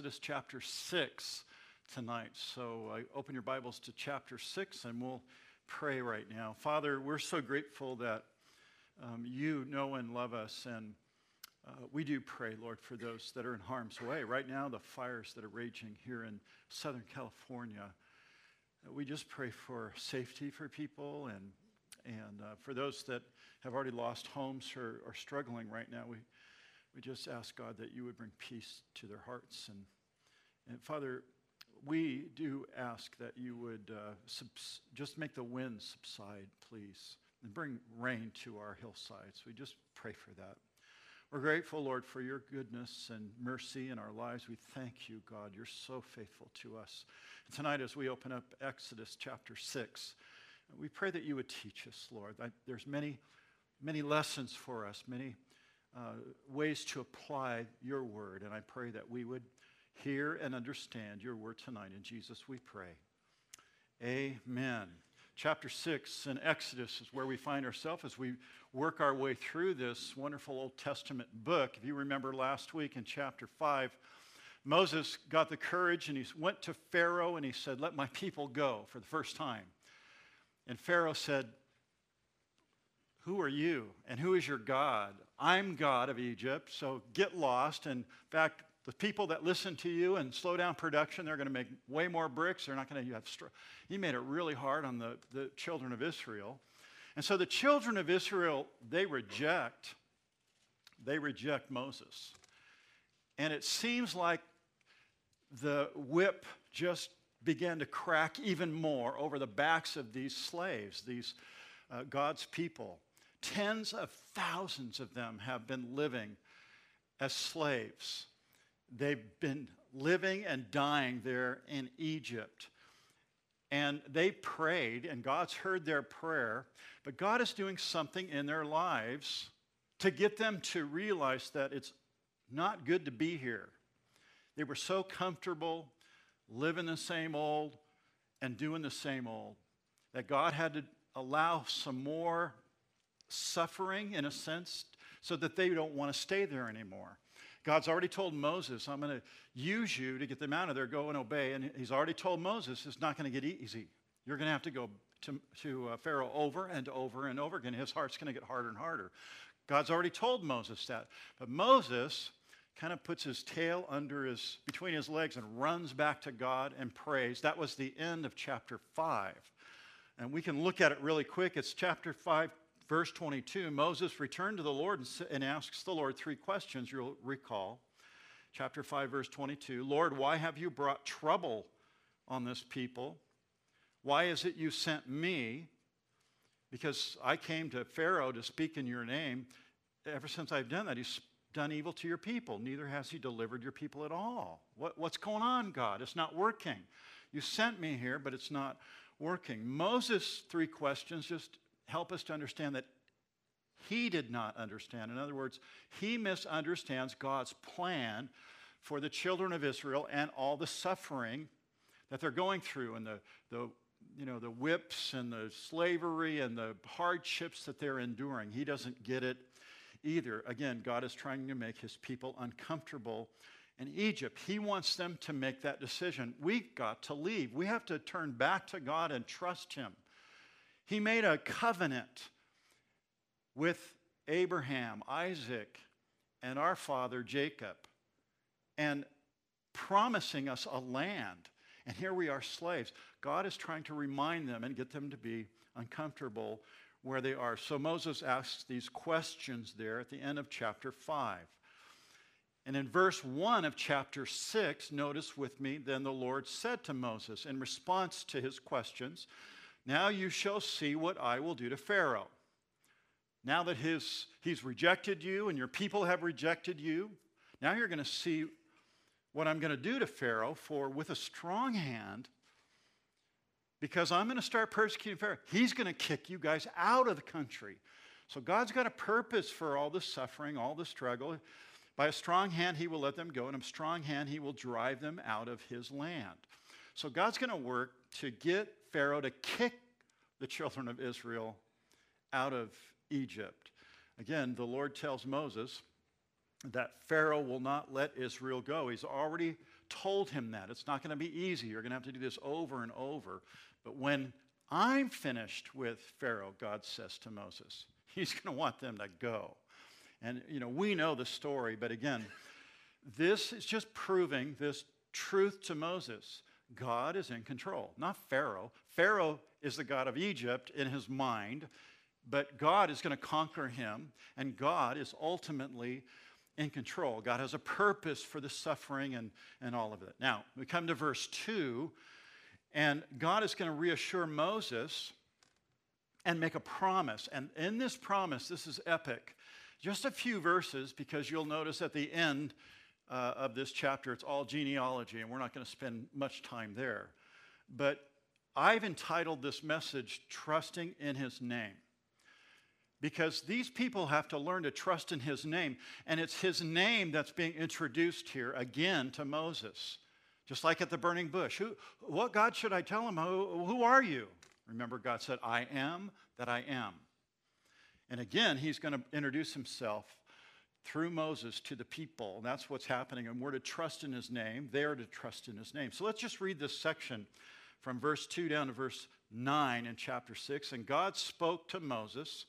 Exodus chapter 6 tonight. So I open your Bibles to chapter 6 and we'll pray right now. Father, we're so grateful that um, you know and love us. And uh, we do pray, Lord, for those that are in harm's way. Right now, the fires that are raging here in Southern California. Uh, we just pray for safety for people and, and uh, for those that have already lost homes or are struggling right now. We, we just ask, God, that you would bring peace to their hearts. And, and Father, we do ask that you would uh, subs- just make the wind subside, please, and bring rain to our hillsides. We just pray for that. We're grateful, Lord, for your goodness and mercy in our lives. We thank you, God. You're so faithful to us. Tonight, as we open up Exodus chapter 6, we pray that you would teach us, Lord. There's many, many lessons for us, many uh, ways to apply your word. And I pray that we would hear and understand your word tonight. In Jesus, we pray. Amen. Chapter 6 in Exodus is where we find ourselves as we work our way through this wonderful Old Testament book. If you remember last week in chapter 5, Moses got the courage and he went to Pharaoh and he said, Let my people go for the first time. And Pharaoh said, Who are you and who is your God? I'm God of Egypt, so get lost. In fact, the people that listen to you and slow down production, they're going to make way more bricks. They're not going to have. Str- he made it really hard on the, the children of Israel. And so the children of Israel, they reject, they reject Moses. And it seems like the whip just began to crack even more over the backs of these slaves, these uh, God's people. Tens of thousands of them have been living as slaves. They've been living and dying there in Egypt. And they prayed, and God's heard their prayer, but God is doing something in their lives to get them to realize that it's not good to be here. They were so comfortable living the same old and doing the same old that God had to allow some more suffering, in a sense, so that they don't want to stay there anymore. God's already told Moses, I'm going to use you to get them out of there, go and obey. And he's already told Moses it's not going to get easy. You're going to have to go to, to uh, Pharaoh over and over and over again. His heart's going to get harder and harder. God's already told Moses that. But Moses kind of puts his tail under his, between his legs and runs back to God and prays. That was the end of chapter 5. And we can look at it really quick. It's chapter 5, verse 22, Moses returned to the Lord and asks the Lord three questions, you'll recall. Chapter 5, verse 22 Lord, why have you brought trouble on this people? Why is it you sent me? Because I came to Pharaoh to speak in your name. Ever since I've done that, he's done evil to your people. Neither has he delivered your people at all. What, what's going on, God? It's not working. You sent me here, but it's not working. Moses' three questions just help us to understand that he did not understand. In other words, he misunderstands God's plan for the children of Israel and all the suffering that they're going through and the, the, you know, the whips and the slavery and the hardships that they're enduring. He doesn't get it either. Again, God is trying to make his people uncomfortable in Egypt. He wants them to make that decision. We've got to leave. We have to turn back to God and trust him. He made a covenant with Abraham, Isaac, and our father Jacob, and promising us a land. And here we are slaves. God is trying to remind them and get them to be uncomfortable where they are. So Moses asks these questions there at the end of chapter 5. And in verse 1 of chapter 6, notice with me, then the Lord said to Moses in response to his questions, now you shall see what I will do to Pharaoh. Now that his, he's rejected you and your people have rejected you, now you're going to see what I'm going to do to Pharaoh, for with a strong hand, because I'm going to start persecuting Pharaoh. He's going to kick you guys out of the country. So God's got a purpose for all the suffering, all the struggle. By a strong hand, he will let them go, and a strong hand, he will drive them out of his land. So God's going to work to get Pharaoh to kick the children of Israel out of Egypt. Again, the Lord tells Moses that Pharaoh will not let Israel go. He's already told him that. It's not going to be easy. You're going to have to do this over and over. But when I'm finished with Pharaoh, God says to Moses, he's going to want them to go. And, you know, we know the story, but again, this is just proving this truth to Moses. God is in control, not Pharaoh. Pharaoh is the God of Egypt in his mind, but God is going to conquer him, and God is ultimately in control. God has a purpose for the suffering and, and all of it. Now, we come to verse 2, and God is going to reassure Moses and make a promise. And in this promise, this is epic. Just a few verses, because you'll notice at the end uh, of this chapter, it's all genealogy, and we're not going to spend much time there. But I've entitled this message, Trusting in His Name because these people have to learn to trust in his name. And it's his name that's being introduced here again to Moses. Just like at the burning bush. Who, what God should I tell him? Who, who are you? Remember, God said, I am that I am. And again, he's going to introduce himself through Moses to the people. And that's what's happening. And we're to trust in his name. They are to trust in his name. So let's just read this section from verse 2 down to verse 9 in chapter 6. And God spoke to Moses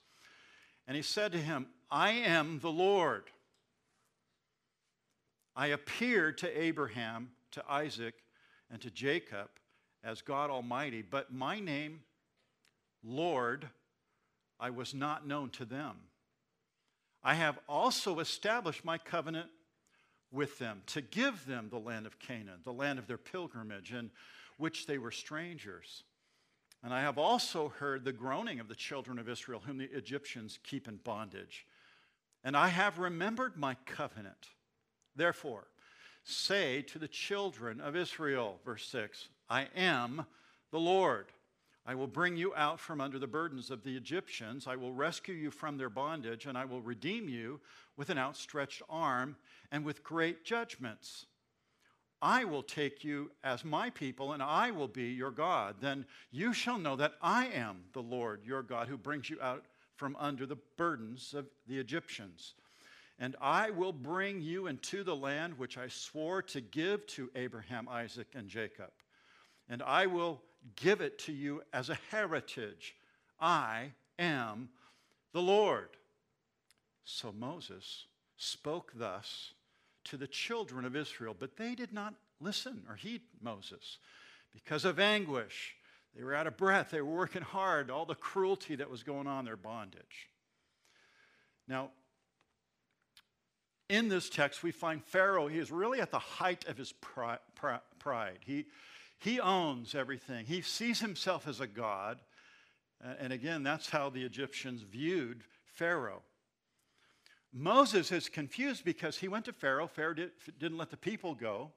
and he said to him, I am the Lord. I appeared to Abraham, to Isaac, and to Jacob as God Almighty, but my name, Lord, I was not known to them. I have also established my covenant with them to give them the land of Canaan, the land of their pilgrimage, in which they were strangers. And I have also heard the groaning of the children of Israel, whom the Egyptians keep in bondage. And I have remembered my covenant. Therefore, say to the children of Israel, verse 6, I am the Lord. I will bring you out from under the burdens of the Egyptians. I will rescue you from their bondage, and I will redeem you with an outstretched arm and with great judgments. I will take you as my people, and I will be your God. Then you shall know that I am the Lord your God who brings you out from under the burdens of the Egyptians. And I will bring you into the land which I swore to give to Abraham, Isaac, and Jacob. And I will give it to you as a heritage. I am the Lord. So Moses spoke thus to the children of Israel, but they did not listen or heed Moses because of anguish. They were out of breath. They were working hard, all the cruelty that was going on, their bondage. Now, in this text, we find Pharaoh, he is really at the height of his pride. He, he owns everything, he sees himself as a god. And again, that's how the Egyptians viewed Pharaoh. Moses is confused because he went to Pharaoh. Pharaoh did, not let the people go.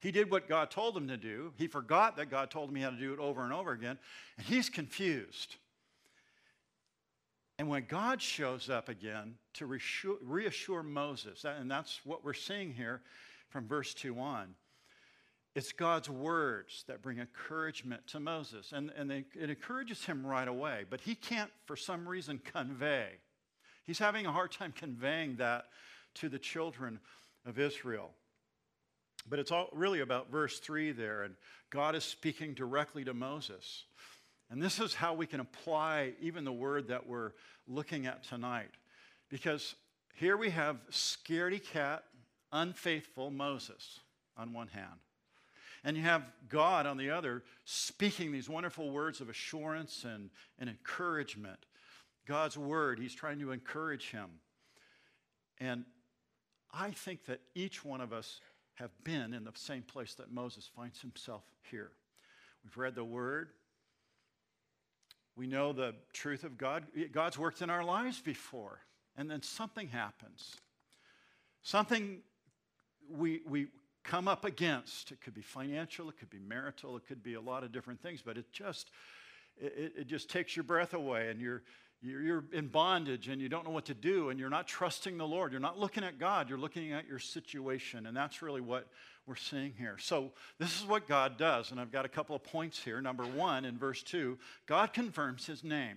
He did what God told him to do. He forgot that God told him he had to do it over and over again. And he's confused. And when God shows up again to reassure, reassure Moses, and that's what we're seeing here from verse 2 on, it's God's words that bring encouragement to Moses. And, and they, it encourages him right away, but he can't, for some reason, convey He's having a hard time conveying that to the children of Israel. But it's all really about verse 3 there, and God is speaking directly to Moses. And this is how we can apply even the word that we're looking at tonight. Because here we have scaredy cat, unfaithful Moses on one hand. And you have God on the other speaking these wonderful words of assurance and, and encouragement. God's word. He's trying to encourage him. And I think that each one of us have been in the same place that Moses finds himself here. We've read the word. We know the truth of God. God's worked in our lives before. And then something happens. Something we, we come up against. It could be financial, it could be marital, it could be a lot of different things, but it just, it, it just takes your breath away and you're, you're in bondage and you don't know what to do and you're not trusting the Lord. You're not looking at God, you're looking at your situation. And that's really what we're seeing here. So, this is what God does. And I've got a couple of points here. Number one, in verse two, God confirms his name.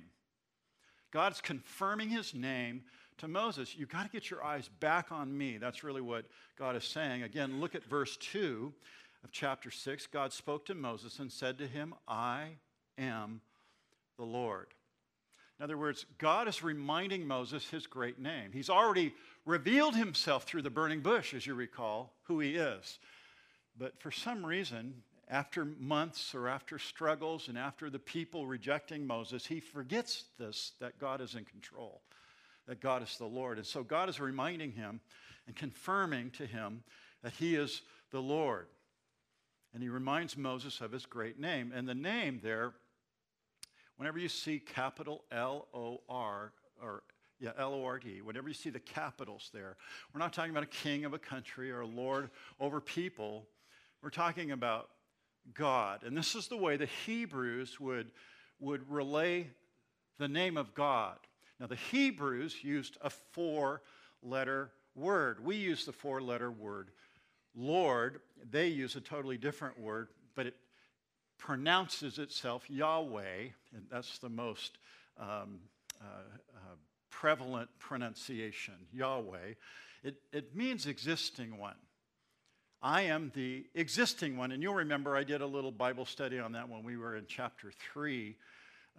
God's confirming his name to Moses, You've got to get your eyes back on me. That's really what God is saying. Again, look at verse 2 of chapter 6. God spoke to Moses and said to him, I am the Lord. In other words, God is reminding Moses his great name. He's already revealed himself through the burning bush, as you recall, who he is. But for some reason, after months or after struggles and after the people rejecting Moses, he forgets this that God is in control, that God is the Lord. And so God is reminding him and confirming to him that he is the Lord. And he reminds Moses of his great name. And the name there Whenever you see capital L O R, or yeah, L O R D, whenever you see the capitals there, we're not talking about a king of a country or a lord over people. We're talking about God. And this is the way the Hebrews would, would relay the name of God. Now, the Hebrews used a four letter word. We use the four letter word Lord. They use a totally different word, but it pronounces itself Yahweh, and that's the most um, uh, uh, prevalent pronunciation, Yahweh. It, it means existing one. I am the existing one. And you'll remember I did a little Bible study on that when we were in chapter 3,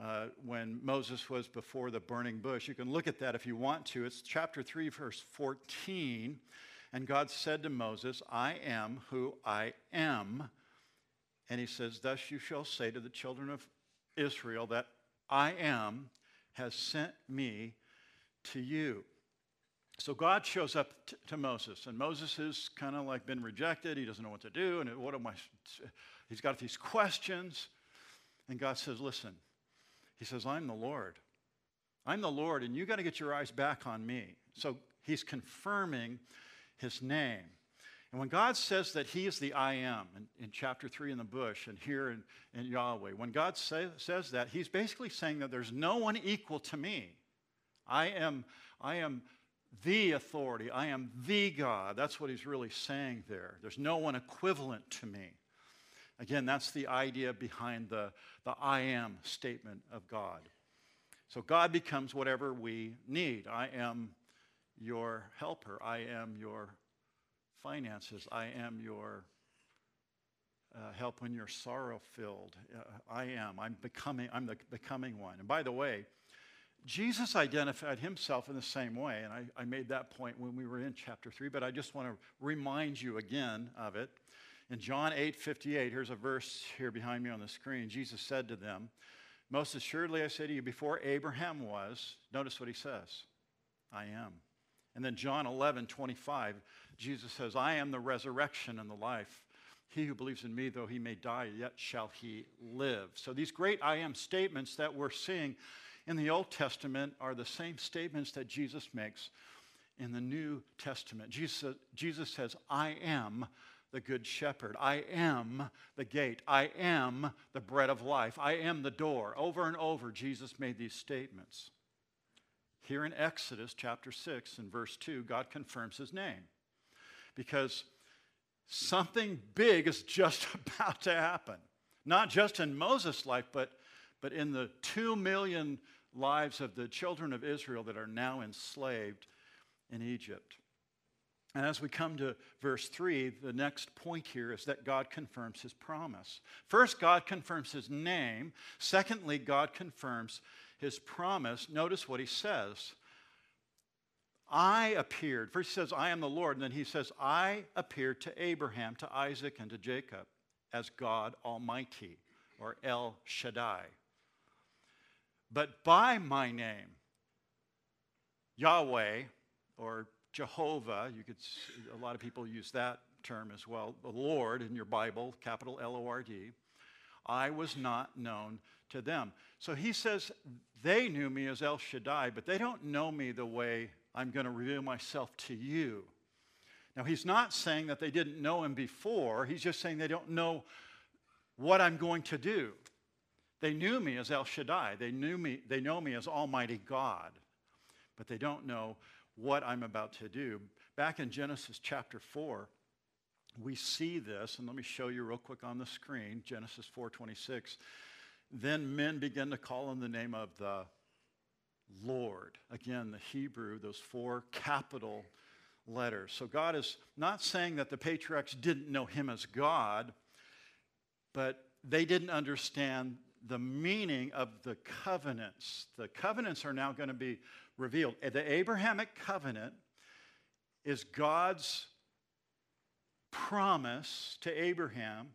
uh, when Moses was before the burning bush. You can look at that if you want to. It's chapter 3, verse 14. And God said to Moses, I am who I am. And he says, Thus you shall say to the children of Israel that I am has sent me to you. So God shows up t- to Moses, and Moses has kind of like been rejected. He doesn't know what to do, and what am I? He's got these questions, and God says, "Listen," He says, "I'm the Lord. I'm the Lord, and you got to get your eyes back on me." So He's confirming His name. And when God says that He is the I am in, in chapter 3 in the bush and here in, in Yahweh, when God say, says that, He's basically saying that there's no one equal to me. I am, I am the authority. I am the God. That's what He's really saying there. There's no one equivalent to me. Again, that's the idea behind the, the I am statement of God. So God becomes whatever we need. I am your helper. I am your finances. I am your uh, help when you're sorrow filled. Uh, I am. I'm becoming. I'm the becoming one. And by the way, Jesus identified himself in the same way, and I, I made that point when we were in chapter three. But I just want to remind you again of it. In John 8 58, here's a verse here behind me on the screen. Jesus said to them, Most assuredly I say to you, before Abraham was, notice what he says, I am. And then John 11 25, Jesus says, I am the resurrection and the life. He who believes in me, though he may die, yet shall he live. So these great I am statements that we're seeing in the Old Testament are the same statements that Jesus makes in the New Testament. Jesus, Jesus says, I am the good shepherd. I am the gate. I am the bread of life. I am the door. Over and over, Jesus made these statements. Here in Exodus chapter 6 and verse 2, God confirms his name because something big is just about to happen. Not just in Moses' life, but, but in the two million lives of the children of Israel that are now enslaved in Egypt. And as we come to verse 3, the next point here is that God confirms his promise. First, God confirms his name. Secondly, God confirms his promise. Notice what he says I appeared. First he says, I am the Lord. And then he says, I appeared to Abraham, to Isaac, and to Jacob as God Almighty, or El Shaddai. But by my name, Yahweh, or Jehovah, you could, a lot of people use that term as well, the Lord in your Bible, capital L O R D, I was not known to them. So he says, they knew me as El Shaddai, but they don't know me the way I'm going to reveal myself to you. Now, he's not saying that they didn't know him before. He's just saying they don't know what I'm going to do. They knew me as El Shaddai. They knew me, they know me as Almighty God, but they don't know what I'm about to do. Back in Genesis chapter 4, we see this, and let me show you real quick on the screen, Genesis 4:26. Then men began to call on the name of the Lord. Again, the Hebrew, those four capital letters. So God is not saying that the patriarchs didn't know him as God, but they didn't understand the meaning of the covenants. The covenants are now going to be revealed. The Abrahamic covenant is God's promise to Abraham,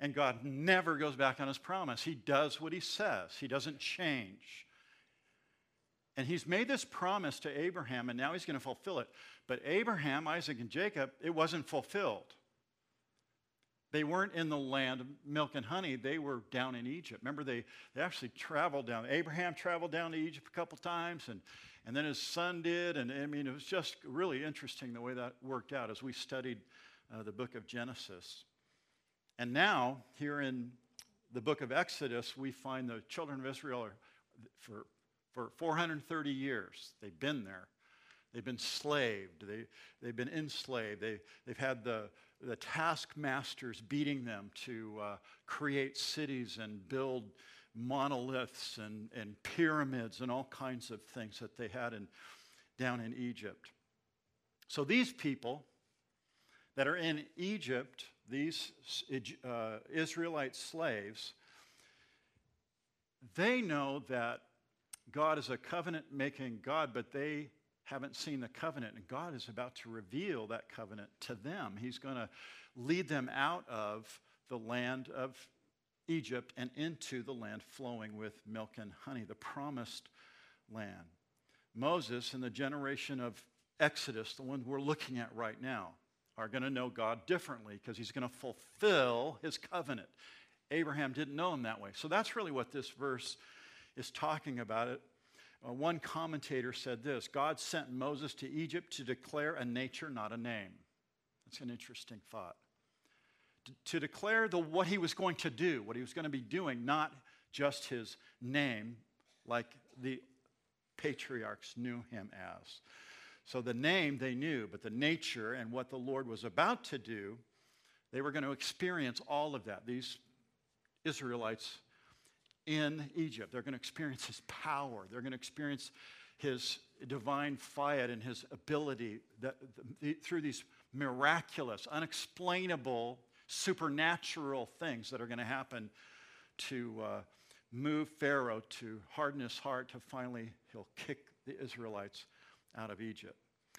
and God never goes back on his promise. He does what he says, he doesn't change. And he's made this promise to Abraham, and now he's going to fulfill it. But Abraham, Isaac, and Jacob, it wasn't fulfilled. They weren't in the land of milk and honey, they were down in Egypt. Remember, they, they actually traveled down. Abraham traveled down to Egypt a couple times, and, and then his son did. And I mean, it was just really interesting the way that worked out as we studied uh, the book of Genesis. And now, here in the book of Exodus, we find the children of Israel are, for, for 430 years, they've been there. They've been slaved. They, they've been enslaved. They, they've had the, the taskmasters beating them to uh, create cities and build monoliths and, and pyramids and all kinds of things that they had in, down in Egypt. So these people that are in Egypt, these uh, Israelite slaves, they know that God is a covenant making God, but they haven't seen the covenant. And God is about to reveal that covenant to them. He's going to lead them out of the land of Egypt and into the land flowing with milk and honey, the promised land. Moses and the generation of Exodus, the one we're looking at right now, are going to know God differently because he's going to fulfill his covenant. Abraham didn't know him that way. So that's really what this verse is talking about. It uh, one commentator said this God sent Moses to Egypt to declare a nature, not a name. That's an interesting thought. To, to declare the, what he was going to do, what he was going to be doing, not just his name, like the patriarchs knew him as. So the name they knew, but the nature and what the Lord was about to do, they were going to experience all of that. These Israelites in Egypt. They're going to experience his power. They're going to experience his divine fiat and his ability that, the, through these miraculous, unexplainable, supernatural things that are going to happen to uh, move Pharaoh to harden his heart to finally he'll kick the Israelites out of Egypt.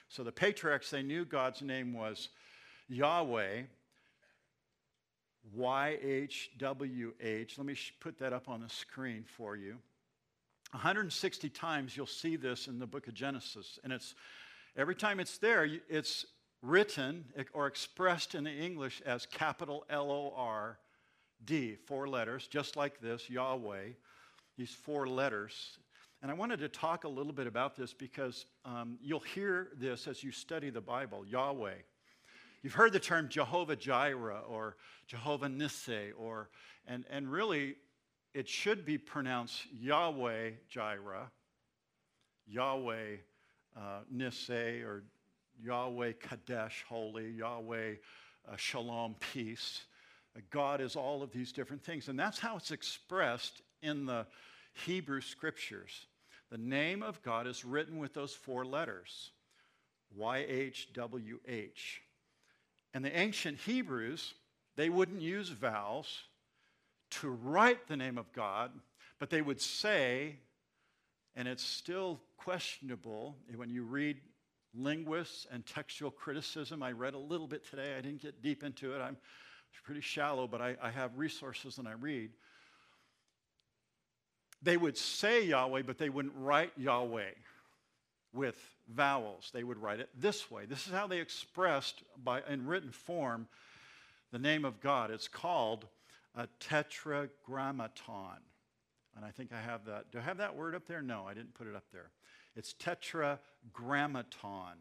So the patriarchs, they knew God's name was Yahweh, YHWH. Let me put that up on the screen for you. 160 times you'll see this in the book of Genesis. And it's every time it's there, it's written or expressed in the English as capital L O R D, four letters, just like this, Yahweh, these four letters. And I wanted to talk a little bit about this because um, you'll hear this as you study the Bible, Yahweh. You've heard the term Jehovah Jireh or Jehovah Nissi, or, and, and really it should be pronounced Yahweh Jireh, Yahweh uh, Nissi, or Yahweh Kadesh, holy, Yahweh uh, Shalom, peace. Uh, God is all of these different things. And that's how it's expressed in the Hebrew scriptures. The name of God is written with those four letters YHWH. And the ancient Hebrews, they wouldn't use vowels to write the name of God, but they would say, and it's still questionable when you read linguists and textual criticism. I read a little bit today, I didn't get deep into it. I'm pretty shallow, but I, I have resources and I read. They would say Yahweh, but they wouldn't write Yahweh with vowels. They would write it this way. This is how they expressed by, in written form the name of God. It's called a tetragrammaton. And I think I have that. Do I have that word up there? No, I didn't put it up there. It's tetragrammaton.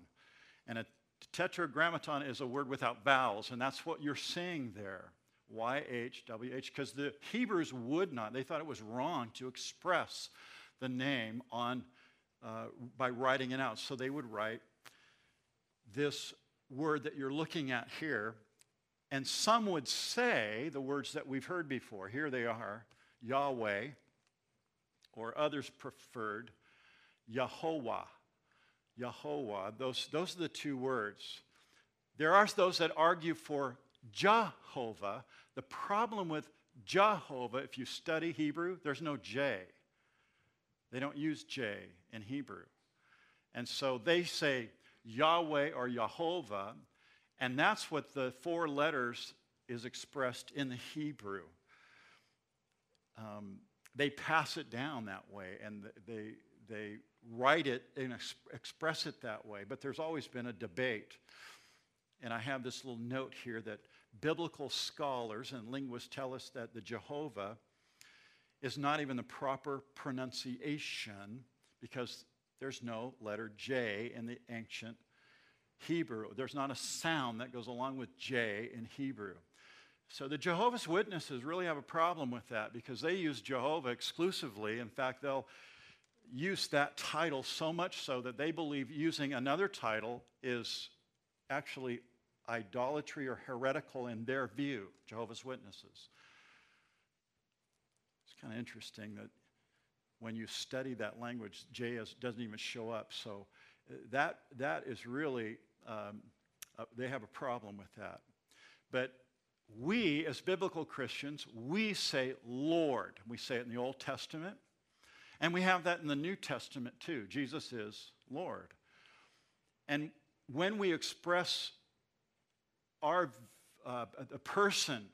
And a tetragrammaton is a word without vowels, and that's what you're seeing there. YHWH, because the Hebrews would not, they thought it was wrong to express the name on uh, by writing it out. So they would write this word that you're looking at here, and some would say the words that we've heard before. Here they are Yahweh, or others preferred Yahweh. Yahweh. Those, those are the two words. There are those that argue for Jehovah. The problem with Jehovah, if you study Hebrew, there's no J. They don't use J in Hebrew. And so they say Yahweh or Jehovah, and that's what the four letters is expressed in the Hebrew. Um, they pass it down that way and they, they write it and ex- express it that way. But there's always been a debate. And I have this little note here that biblical scholars and linguists tell us that the Jehovah is not even the proper pronunciation because there's no letter J in the ancient Hebrew. There's not a sound that goes along with J in Hebrew. So the Jehovah's Witnesses really have a problem with that because they use Jehovah exclusively. In fact, they'll use that title so much so that they believe using another title is actually idolatry or heretical in their view, Jehovah's Witnesses. It's kind of interesting that when you study that language, J is, doesn't even show up. So uh, that, that is really, um, uh, they have a problem with that. But we, as biblical Christians, we say Lord. We say it in the Old Testament, and we have that in the New Testament too. Jesus is Lord. And when we express our uh, a person,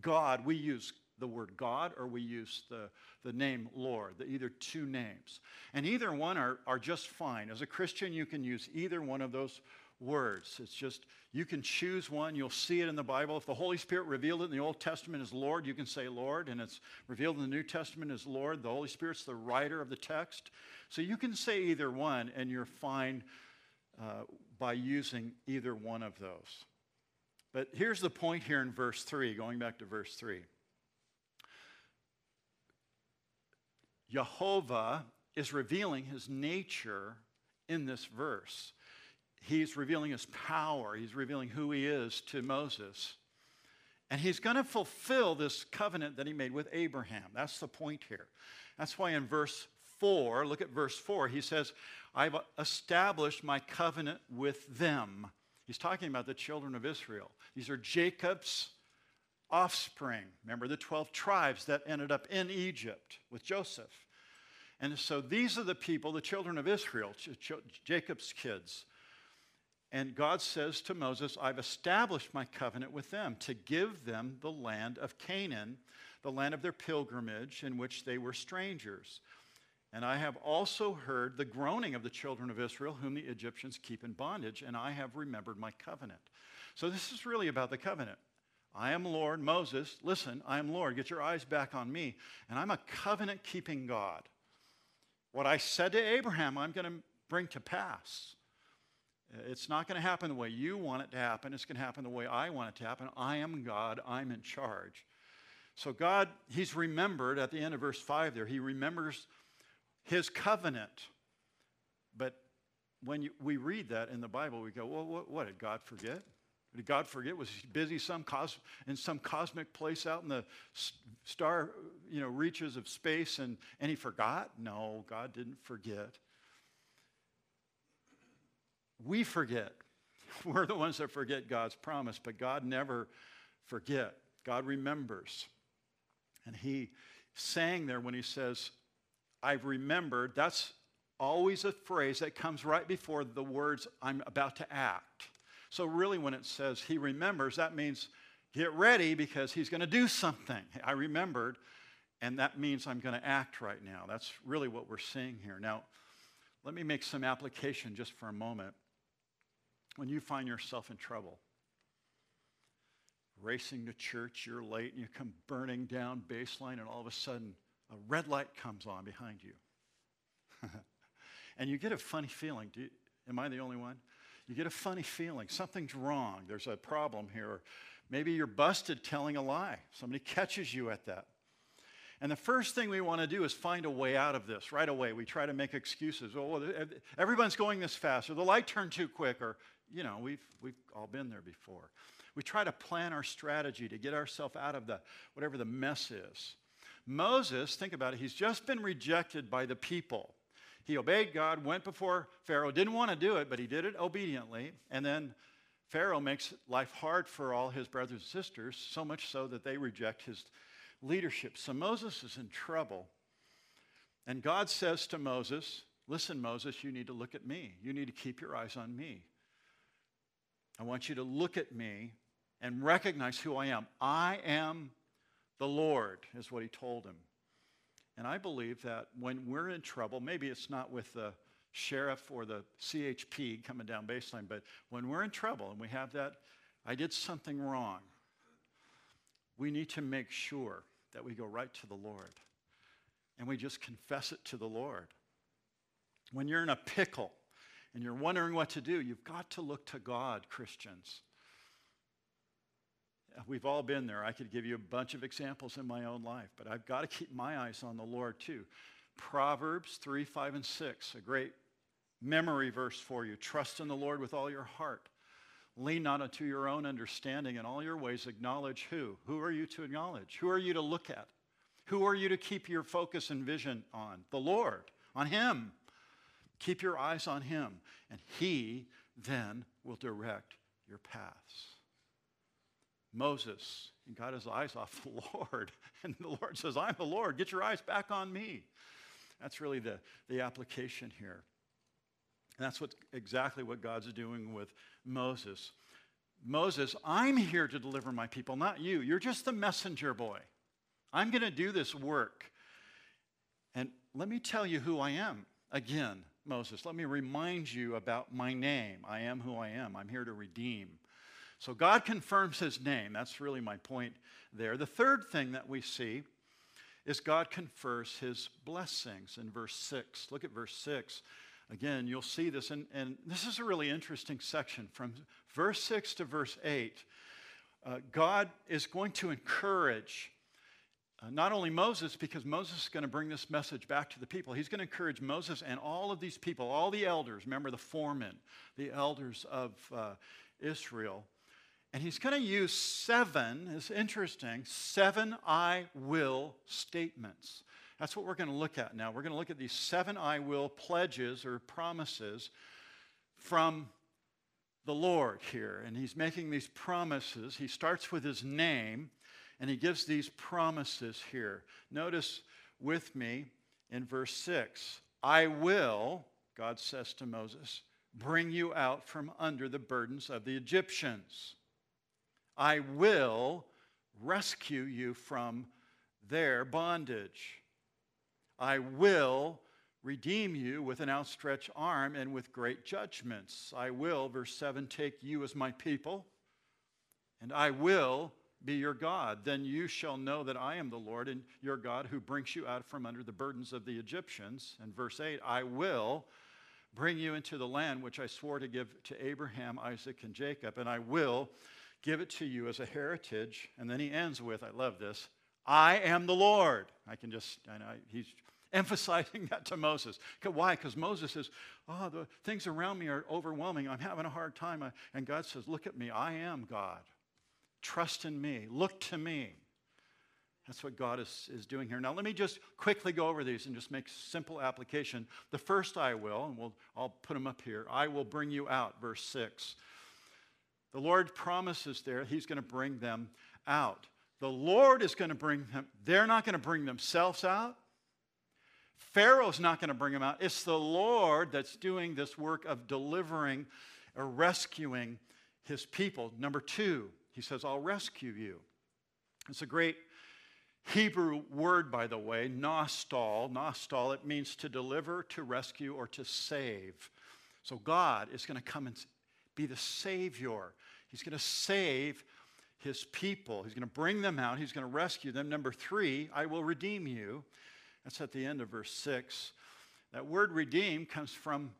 God, we use the word God or we use the, the name Lord, the either two names. And either one are, are just fine. As a Christian, you can use either one of those words. It's just, you can choose one. You'll see it in the Bible. If the Holy Spirit revealed it in the Old Testament as Lord, you can say Lord, and it's revealed in the New Testament as Lord. The Holy Spirit's the writer of the text. So you can say either one, and you're fine uh, by using either one of those. But here's the point here in verse 3, going back to verse 3. Jehovah is revealing his nature in this verse. He's revealing his power, he's revealing who he is to Moses. And he's going to fulfill this covenant that he made with Abraham. That's the point here. That's why in verse 4, look at verse 4, he says, I've established my covenant with them. He's talking about the children of Israel. These are Jacob's offspring. Remember the 12 tribes that ended up in Egypt with Joseph. And so these are the people, the children of Israel, Jacob's kids. And God says to Moses, I've established my covenant with them to give them the land of Canaan, the land of their pilgrimage in which they were strangers. And I have also heard the groaning of the children of Israel, whom the Egyptians keep in bondage, and I have remembered my covenant. So this is really about the covenant. I am Lord. Moses, listen, I am Lord. Get your eyes back on me. And I'm a covenant keeping God. What I said to Abraham, I'm going to bring to pass. It's not going to happen the way you want it to happen. It's going to happen the way I want it to happen. I am God. I'm in charge. So, God, He's remembered at the end of verse 5 there, He remembers His covenant. But when you, we read that in the Bible, we go, well, what, what did God forget? Did God forget? Was he busy some cos- in some cosmic place out in the star you know, reaches of space and, and he forgot? No, God didn't forget. We forget. We're the ones that forget God's promise, but God never forget. God remembers. And he sang there when he says, I've remembered, that's always a phrase that comes right before the words, I'm about to act. So, really, when it says he remembers, that means get ready because he's going to do something. I remembered, and that means I'm going to act right now. That's really what we're seeing here. Now, let me make some application just for a moment. When you find yourself in trouble, racing to church, you're late, and you come burning down baseline, and all of a sudden, a red light comes on behind you. and you get a funny feeling. You, am I the only one? You get a funny feeling. Something's wrong. There's a problem here. Maybe you're busted telling a lie. Somebody catches you at that. And the first thing we want to do is find a way out of this right away. We try to make excuses. Oh, everyone's going this fast, or the light turned too quick, or, you know, we've, we've all been there before. We try to plan our strategy to get ourselves out of the whatever the mess is. Moses, think about it, he's just been rejected by the people. He obeyed God, went before Pharaoh, didn't want to do it, but he did it obediently. And then Pharaoh makes life hard for all his brothers and sisters, so much so that they reject his leadership. So Moses is in trouble. And God says to Moses, Listen, Moses, you need to look at me. You need to keep your eyes on me. I want you to look at me and recognize who I am. I am the Lord, is what he told him. And I believe that when we're in trouble, maybe it's not with the sheriff or the CHP coming down baseline, but when we're in trouble and we have that, I did something wrong, we need to make sure that we go right to the Lord and we just confess it to the Lord. When you're in a pickle and you're wondering what to do, you've got to look to God, Christians. We've all been there. I could give you a bunch of examples in my own life, but I've got to keep my eyes on the Lord too. Proverbs 3, 5, and 6, a great memory verse for you. Trust in the Lord with all your heart. Lean not unto your own understanding. In all your ways, acknowledge who? Who are you to acknowledge? Who are you to look at? Who are you to keep your focus and vision on? The Lord, on Him. Keep your eyes on Him, and He then will direct your paths. Moses he got his eyes off the Lord. And the Lord says, I'm the Lord. Get your eyes back on me. That's really the, the application here. And that's what, exactly what God's doing with Moses. Moses, I'm here to deliver my people, not you. You're just the messenger boy. I'm going to do this work. And let me tell you who I am. Again, Moses, let me remind you about my name. I am who I am. I'm here to redeem. So God confirms his name. That's really my point there. The third thing that we see is God confers his blessings in verse 6. Look at verse 6. Again, you'll see this, and, and this is a really interesting section. From verse 6 to verse 8, uh, God is going to encourage uh, not only Moses, because Moses is going to bring this message back to the people, he's going to encourage Moses and all of these people, all the elders, remember the foremen, the elders of uh, Israel, and he's going to use seven, it's interesting, seven I will statements. That's what we're going to look at now. We're going to look at these seven I will pledges or promises from the Lord here. And he's making these promises. He starts with his name and he gives these promises here. Notice with me in verse 6 I will, God says to Moses, bring you out from under the burdens of the Egyptians. I will rescue you from their bondage. I will redeem you with an outstretched arm and with great judgments. I will, verse 7, take you as my people, and I will be your God. Then you shall know that I am the Lord and your God who brings you out from under the burdens of the Egyptians. And verse 8, I will bring you into the land which I swore to give to Abraham, Isaac, and Jacob, and I will give it to you as a heritage. And then he ends with, I love this, I am the Lord. I can just, I know, he's emphasizing that to Moses. Why? Because Moses says, Oh, the things around me are overwhelming. I'm having a hard time. And God says, Look at me. I am God. Trust in me. Look to me. That's what God is, is doing here. Now, let me just quickly go over these and just make simple application. The first I will, and we'll, I'll put them up here I will bring you out, verse 6. The Lord promises there He's going to bring them out. The Lord is going to bring them, they're not going to bring themselves out. Pharaoh's not going to bring them out. It's the Lord that's doing this work of delivering or rescuing his people. Number two, he says, I'll rescue you. It's a great Hebrew word, by the way, natsal. Natsal, it means to deliver, to rescue, or to save. So God is going to come and be the Savior. He's going to save his people. He's going to bring them out. He's going to rescue them. Number three, I will redeem you. That's at the end of verse six. That word redeem comes from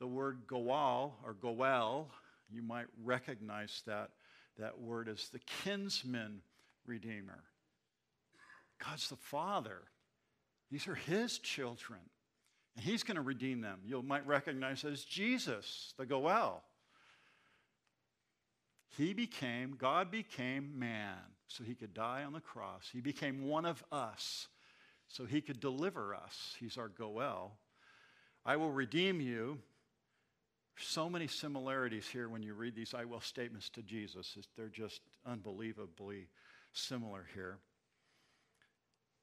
the word goal or goel. You might recognize that, that word as the kinsman redeemer. God's the Father. These are His children. And He's going to redeem them. You might recognize as Jesus, the Goel. He became, God became man so he could die on the cross. He became one of us so he could deliver us. He's our Goel. I will redeem you. So many similarities here when you read these I will statements to Jesus. They're just unbelievably similar here.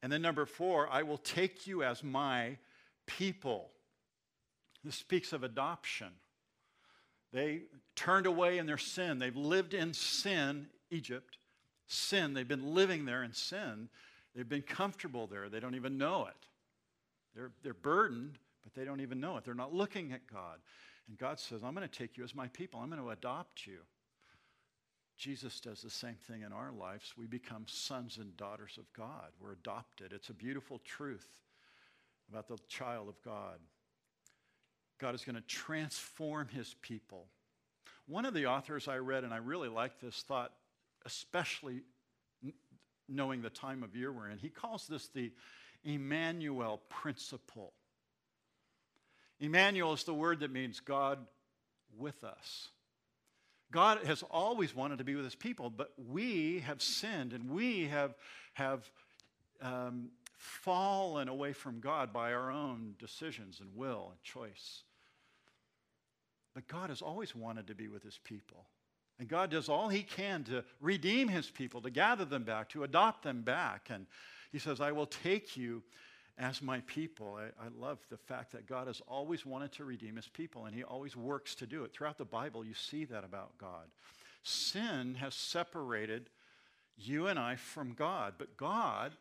And then number four, I will take you as my people. This speaks of adoption. They turned away in their sin. They've lived in sin, Egypt, sin. They've been living there in sin. They've been comfortable there. They don't even know it. They're, they're burdened, but they don't even know it. They're not looking at God. And God says, I'm going to take you as my people, I'm going to adopt you. Jesus does the same thing in our lives. We become sons and daughters of God. We're adopted. It's a beautiful truth about the child of God. God is going to transform his people. One of the authors I read, and I really like this thought, especially knowing the time of year we're in, he calls this the Emmanuel principle. Emmanuel is the word that means God with us. God has always wanted to be with his people, but we have sinned and we have, have um, fallen away from God by our own decisions and will and choice. But God has always wanted to be with his people. And God does all he can to redeem his people, to gather them back, to adopt them back. And he says, I will take you as my people. I, I, love the fact that God has always wanted to redeem his people, and he always works to do it. Throughout the Bible, you see that about God. Sin has separated you and I from God, but God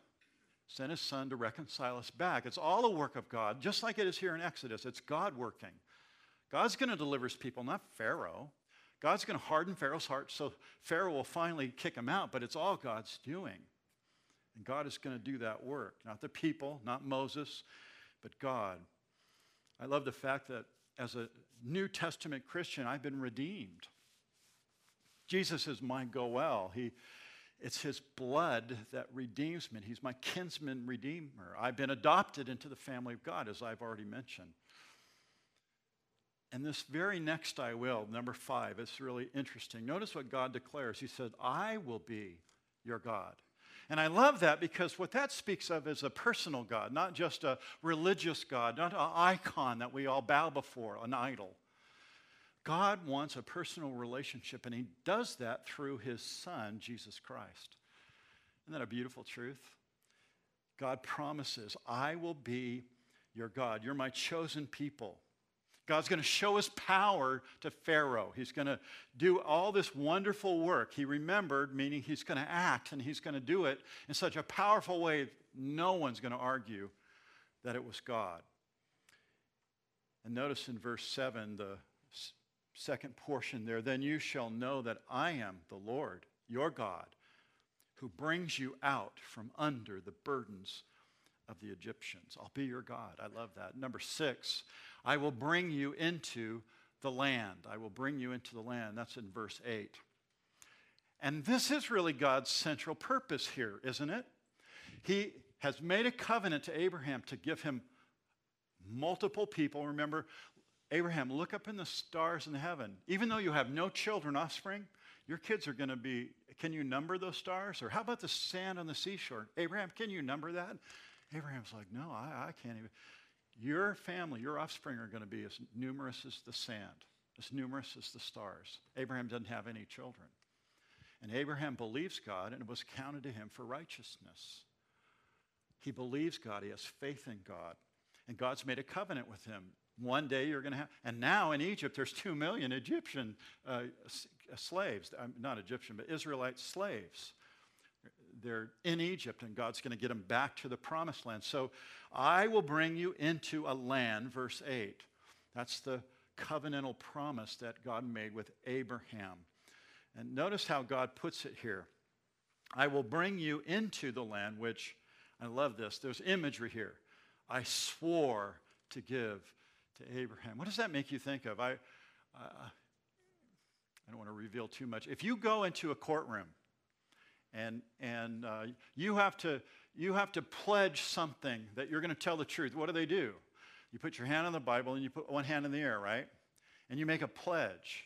sent his son to reconcile us back. It's all a work of God, just like it is here in Exodus. It's God working. God's going to deliver his people, not Pharaoh. God's going to harden Pharaoh's heart so Pharaoh will finally kick him out, but it's all God's doing. And God is going to do that work. Not the people, not Moses, but God. I love the fact that as a New Testament Christian, I've been redeemed. Jesus is my Goel. He, it's his blood that redeems me. He's my kinsman redeemer. I've been adopted into the family of God, as I've already mentioned. And this very next I will, number five, it's really interesting. Notice what God declares. He said, I will be your God. And I love that because what that speaks of is a personal God, not just a religious God, not an icon that we all bow before, an idol. God wants a personal relationship, and He does that through His Son, Jesus Christ. Isn't that a beautiful truth? God promises, I will be your God. You're my chosen people. God's going to show his power to Pharaoh. He's going to do all this wonderful work. He remembered, meaning he's going to act and he's going to do it in such a powerful way, no one's going to argue that it was God. And notice in verse 7, the second portion there, then you shall know that I am the Lord, your God, who brings you out from under the burdens of the Egyptians. I'll be your God. I love that. Number six, I will bring you into the land. I will bring you into the land. That's in verse 8. And this is really God's central purpose here, isn't it? He has made a covenant to Abraham to give him multiple people. Remember, Abraham, look up in the stars in heaven. Even though you have no children, offspring, your kids are going to be. Can you number those stars? Or how about the sand on the seashore? Abraham, can you number that? Abraham's like, no, I, I can't even. Your family, your offspring are going to be as numerous as the sand, as numerous as the stars. Abraham doesn't have any children. And Abraham believes God, and it was counted to him for righteousness. He believes God, he has faith in God. And God's made a covenant with him. One day you're going to have, and now in Egypt, there's two million Egyptian uh, slaves, not Egyptian, but Israelite slaves they're in Egypt, and God's going to get them back to the promised land. So I will bring you into a land, verse 8. That's the covenantal promise that God made with Abraham. And notice how God puts it here I will bring you into the land, which I love this. There's imagery here. I swore to give to Abraham. What does that make you think of? I, uh, I don't want to reveal too much. If you go into a courtroom and, and uh, you, have to, you have to pledge something that you're going to tell the truth. What do they do? You put your hand on the Bible and you put one hand in the air, right? And you make a pledge.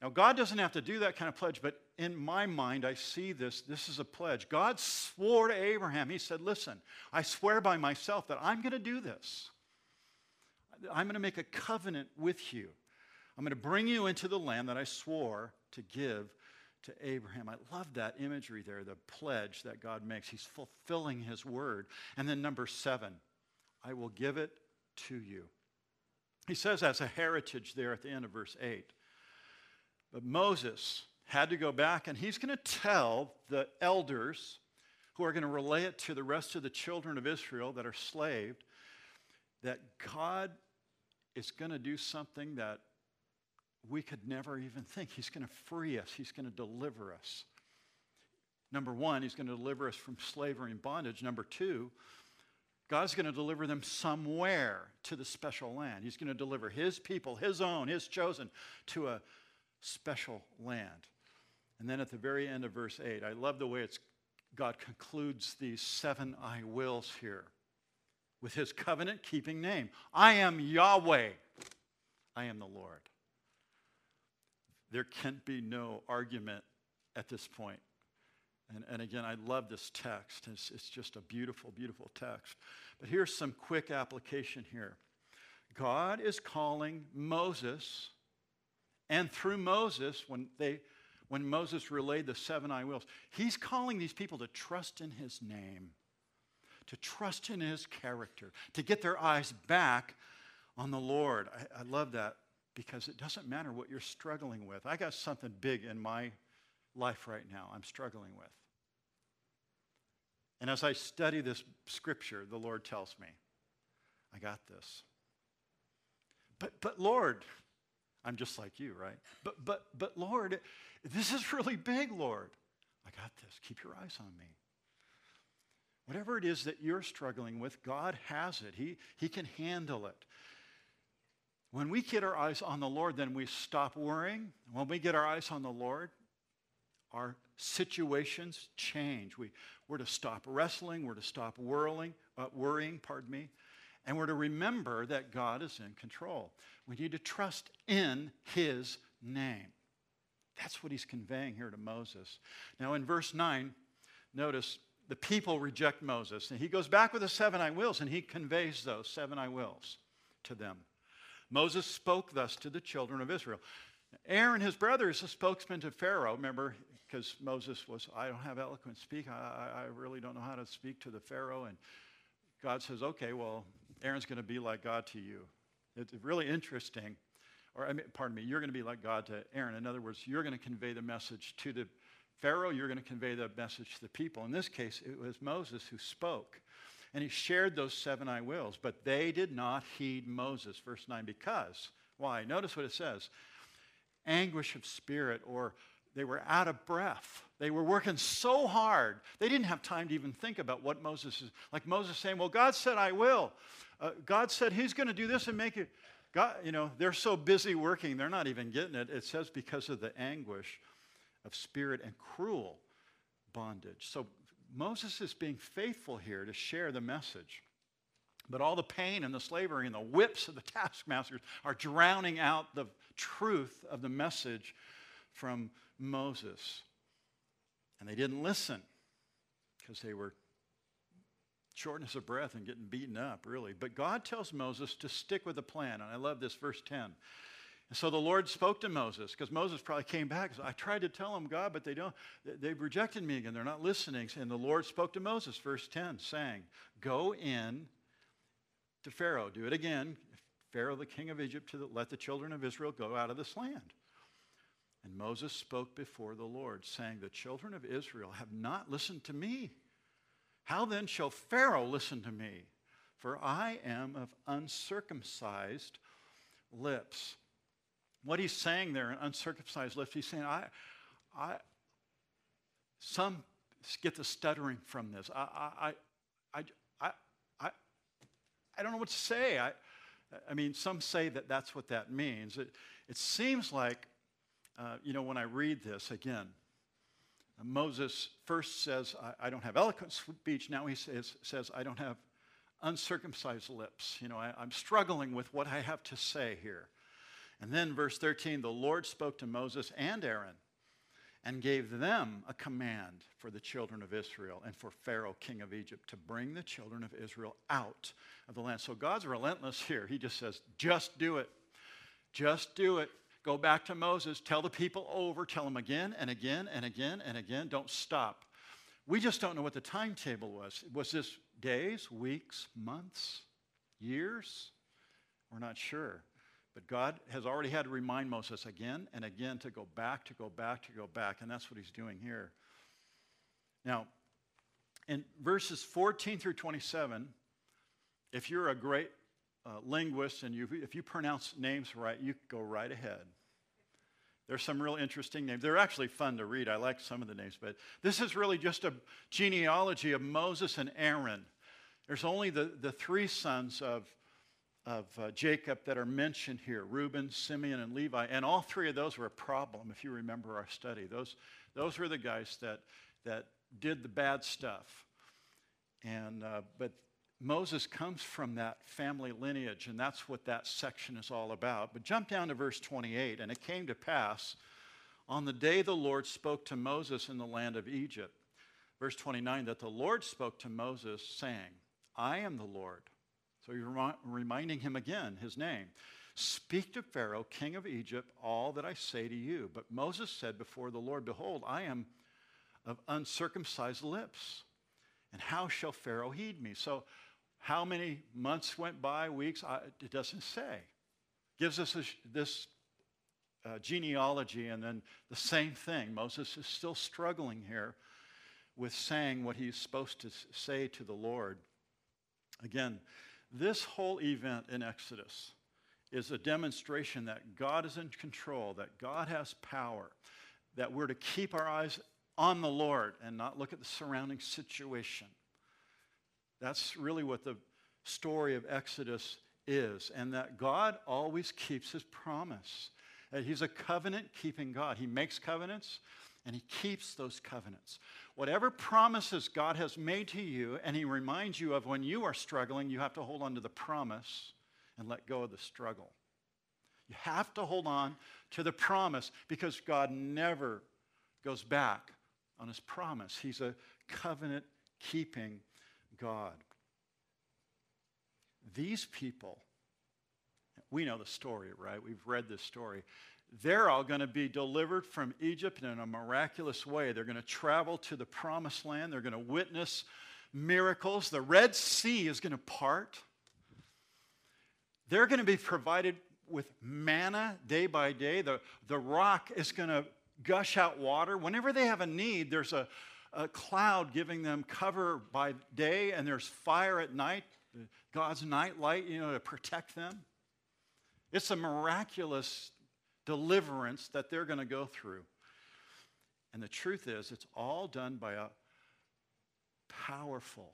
Now, God doesn't have to do that kind of pledge, but in my mind, I see this. This is a pledge. God swore to Abraham, He said, Listen, I swear by myself that I'm going to do this. I'm going to make a covenant with you. I'm going to bring you into the land that I swore to give to Abraham. I love that imagery there, the pledge that God makes. He's fulfilling his word. And then number seven, I will give it to you. He says as a heritage there at the end of verse 8. But Moses had to go back and he's going to tell the elders who are going to relay it to the rest of the children of Israel that are slaved that God is going to do something that we could never even think. He's going to free us, He's going to deliver us. Number one, He's going to deliver us from slavery and bondage. Number two, God's going to deliver them somewhere to the special land. He's going to deliver His people, His own, His chosen, to a special land. And then at the very end of verse 8, I love the way it's, God concludes these seven I wills here with his covenant keeping name. I am Yahweh. I am the Lord. There can be no argument at this point. And, and again, I love this text. It's, it's just a beautiful, beautiful text. But here's some quick application here God is calling Moses, and through Moses, when, they, when Moses relayed the seven I wills, he's calling these people to trust in his name to trust in his character, to get their eyes back on the Lord. I, I love that because it doesn't matter what you're struggling with. I got something big in my life right now I'm struggling with. And as I study this scripture, the Lord tells me, I got this. But, but Lord, I'm just like you, right? But, but, but Lord, this is really big, Lord. I got this. Keep your eyes on me. Whatever it is that you're struggling with, God has it. He, he can handle it. When we get our eyes on the Lord, then we stop worrying. When we get our eyes on the Lord, our situations change. We, we're to stop wrestling, we're to stop whirling, uh, worrying, pardon me, and we're to remember that God is in control. We need to trust in His name. That's what he's conveying here to Moses. Now, in verse 9, notice the people reject Moses. And he goes back with the seven I wills and he conveys those seven I wills to them. Moses spoke thus to the children of Israel. Aaron, his brother, is a spokesman to Pharaoh. Remember, because Moses was, I don't have eloquent speak. I, I really don't know how to speak to the Pharaoh. And God says, okay, well, Aaron's going to be like God to you. It's really interesting. Or, I mean, pardon me, you're going to be like God to Aaron. In other words, you're going to convey the message to the Pharaoh, you're going to convey the message to the people. In this case, it was Moses who spoke. And he shared those seven I wills, but they did not heed Moses. Verse 9, because. Why? Notice what it says anguish of spirit, or they were out of breath. They were working so hard, they didn't have time to even think about what Moses is. Like Moses saying, Well, God said, I will. Uh, God said he's going to do this and make it. God, you know, they're so busy working, they're not even getting it. It says because of the anguish of spirit and cruel bondage. So Moses is being faithful here to share the message. But all the pain and the slavery and the whips of the taskmasters are drowning out the truth of the message from Moses. And they didn't listen because they were shortness of breath and getting beaten up, really. But God tells Moses to stick with the plan. And I love this, verse 10. And so the Lord spoke to Moses because Moses probably came back. I tried to tell them, God, but they don't. They've rejected me again. They're not listening. And the Lord spoke to Moses, verse 10, saying, Go in to Pharaoh. Do it again. Pharaoh, the king of Egypt, to the, let the children of Israel go out of this land. And Moses spoke before the Lord, saying, The children of Israel have not listened to me. How then shall Pharaoh listen to me? For I am of uncircumcised lips what he's saying there in uncircumcised lips, he's saying, I, I, some get the stuttering from this. I, I, I, I, I, I don't know what to say. I, I mean, some say that that's what that means. It, it seems like, uh, you know, when I read this again, Moses first says, I, I, don't have eloquent speech. Now he says, says, I don't have uncircumcised lips. You know, I, I'm struggling with what I have to say here. And then, verse 13, the Lord spoke to Moses and Aaron and gave them a command for the children of Israel and for Pharaoh, king of Egypt, to bring the children of Israel out of the land. So God's relentless here. He just says, just do it. Just do it. Go back to Moses. Tell the people over. Tell them again and again and again and again. Don't stop. We just don't know what the timetable was. Was this days, weeks, months, years? We're not sure. But God has already had to remind Moses again and again to go back, to go back, to go back. And that's what he's doing here. Now, in verses 14 through 27, if you're a great uh, linguist and you, if you pronounce names right, you go right ahead. There's some real interesting names. They're actually fun to read. I like some of the names, but this is really just a genealogy of Moses and Aaron. There's only the, the three sons of of uh, Jacob that are mentioned here Reuben, Simeon, and Levi. And all three of those were a problem, if you remember our study. Those, those were the guys that, that did the bad stuff. And, uh, but Moses comes from that family lineage, and that's what that section is all about. But jump down to verse 28. And it came to pass on the day the Lord spoke to Moses in the land of Egypt, verse 29, that the Lord spoke to Moses, saying, I am the Lord so he's reminding him again his name. Speak to Pharaoh, king of Egypt, all that I say to you. But Moses said before the Lord, Behold, I am of uncircumcised lips. And how shall Pharaoh heed me? So, how many months went by, weeks? I, it doesn't say. Gives us a, this uh, genealogy, and then the same thing. Moses is still struggling here with saying what he's supposed to say to the Lord. Again, this whole event in Exodus is a demonstration that God is in control, that God has power, that we're to keep our eyes on the Lord and not look at the surrounding situation. That's really what the story of Exodus is, and that God always keeps his promise. That he's a covenant keeping God. He makes covenants and he keeps those covenants. Whatever promises God has made to you, and He reminds you of when you are struggling, you have to hold on to the promise and let go of the struggle. You have to hold on to the promise because God never goes back on His promise. He's a covenant keeping God. These people, we know the story, right? We've read this story they're all going to be delivered from Egypt in a miraculous way. They're going to travel to the promised land. They're going to witness miracles. The Red Sea is going to part. They're going to be provided with manna day by day. The, the rock is going to gush out water. Whenever they have a need, there's a, a cloud giving them cover by day, and there's fire at night, God's night light, you know, to protect them. It's a miraculous deliverance that they're going to go through. And the truth is, it's all done by a powerful,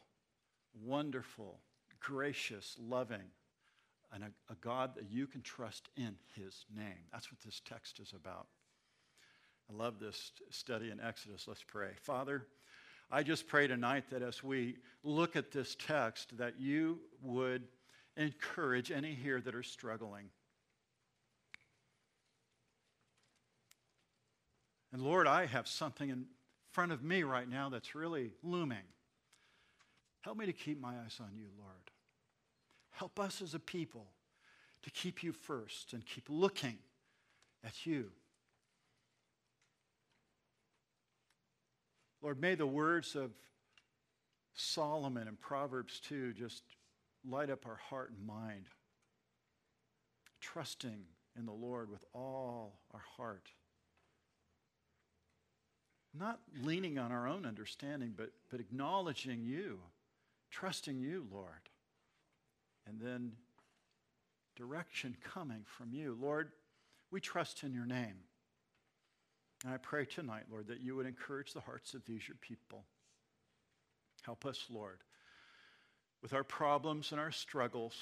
wonderful, gracious, loving, and a, a, God that you can trust in his name. That's what this text is about. I love this study in Exodus. Let's pray. Father, I just pray tonight that as we look at this text, that you would encourage any here that are struggling. And Lord, I have something in front of me right now that's really looming. Help me to keep my eyes on you, Lord. Help us as a people to keep you first and keep looking at you. Lord, may the words of Solomon in Proverbs 2 just light up our heart and mind, trusting in the Lord with all our heart not leaning on our own understanding, but, but acknowledging you, trusting you, Lord. And then direction coming from you. Lord, we trust in your name. And I pray tonight, Lord, that you would encourage the hearts of these your people. Help us, Lord, with our problems and our struggles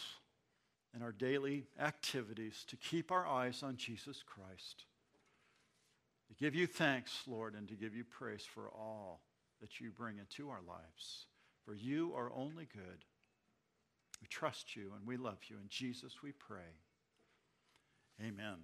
and our daily activities to keep our eyes on Jesus Christ to give you thanks, Lord, and to give you praise for all that you bring into our lives. For you are only good. We trust you and we love you. In Jesus we pray. Amen.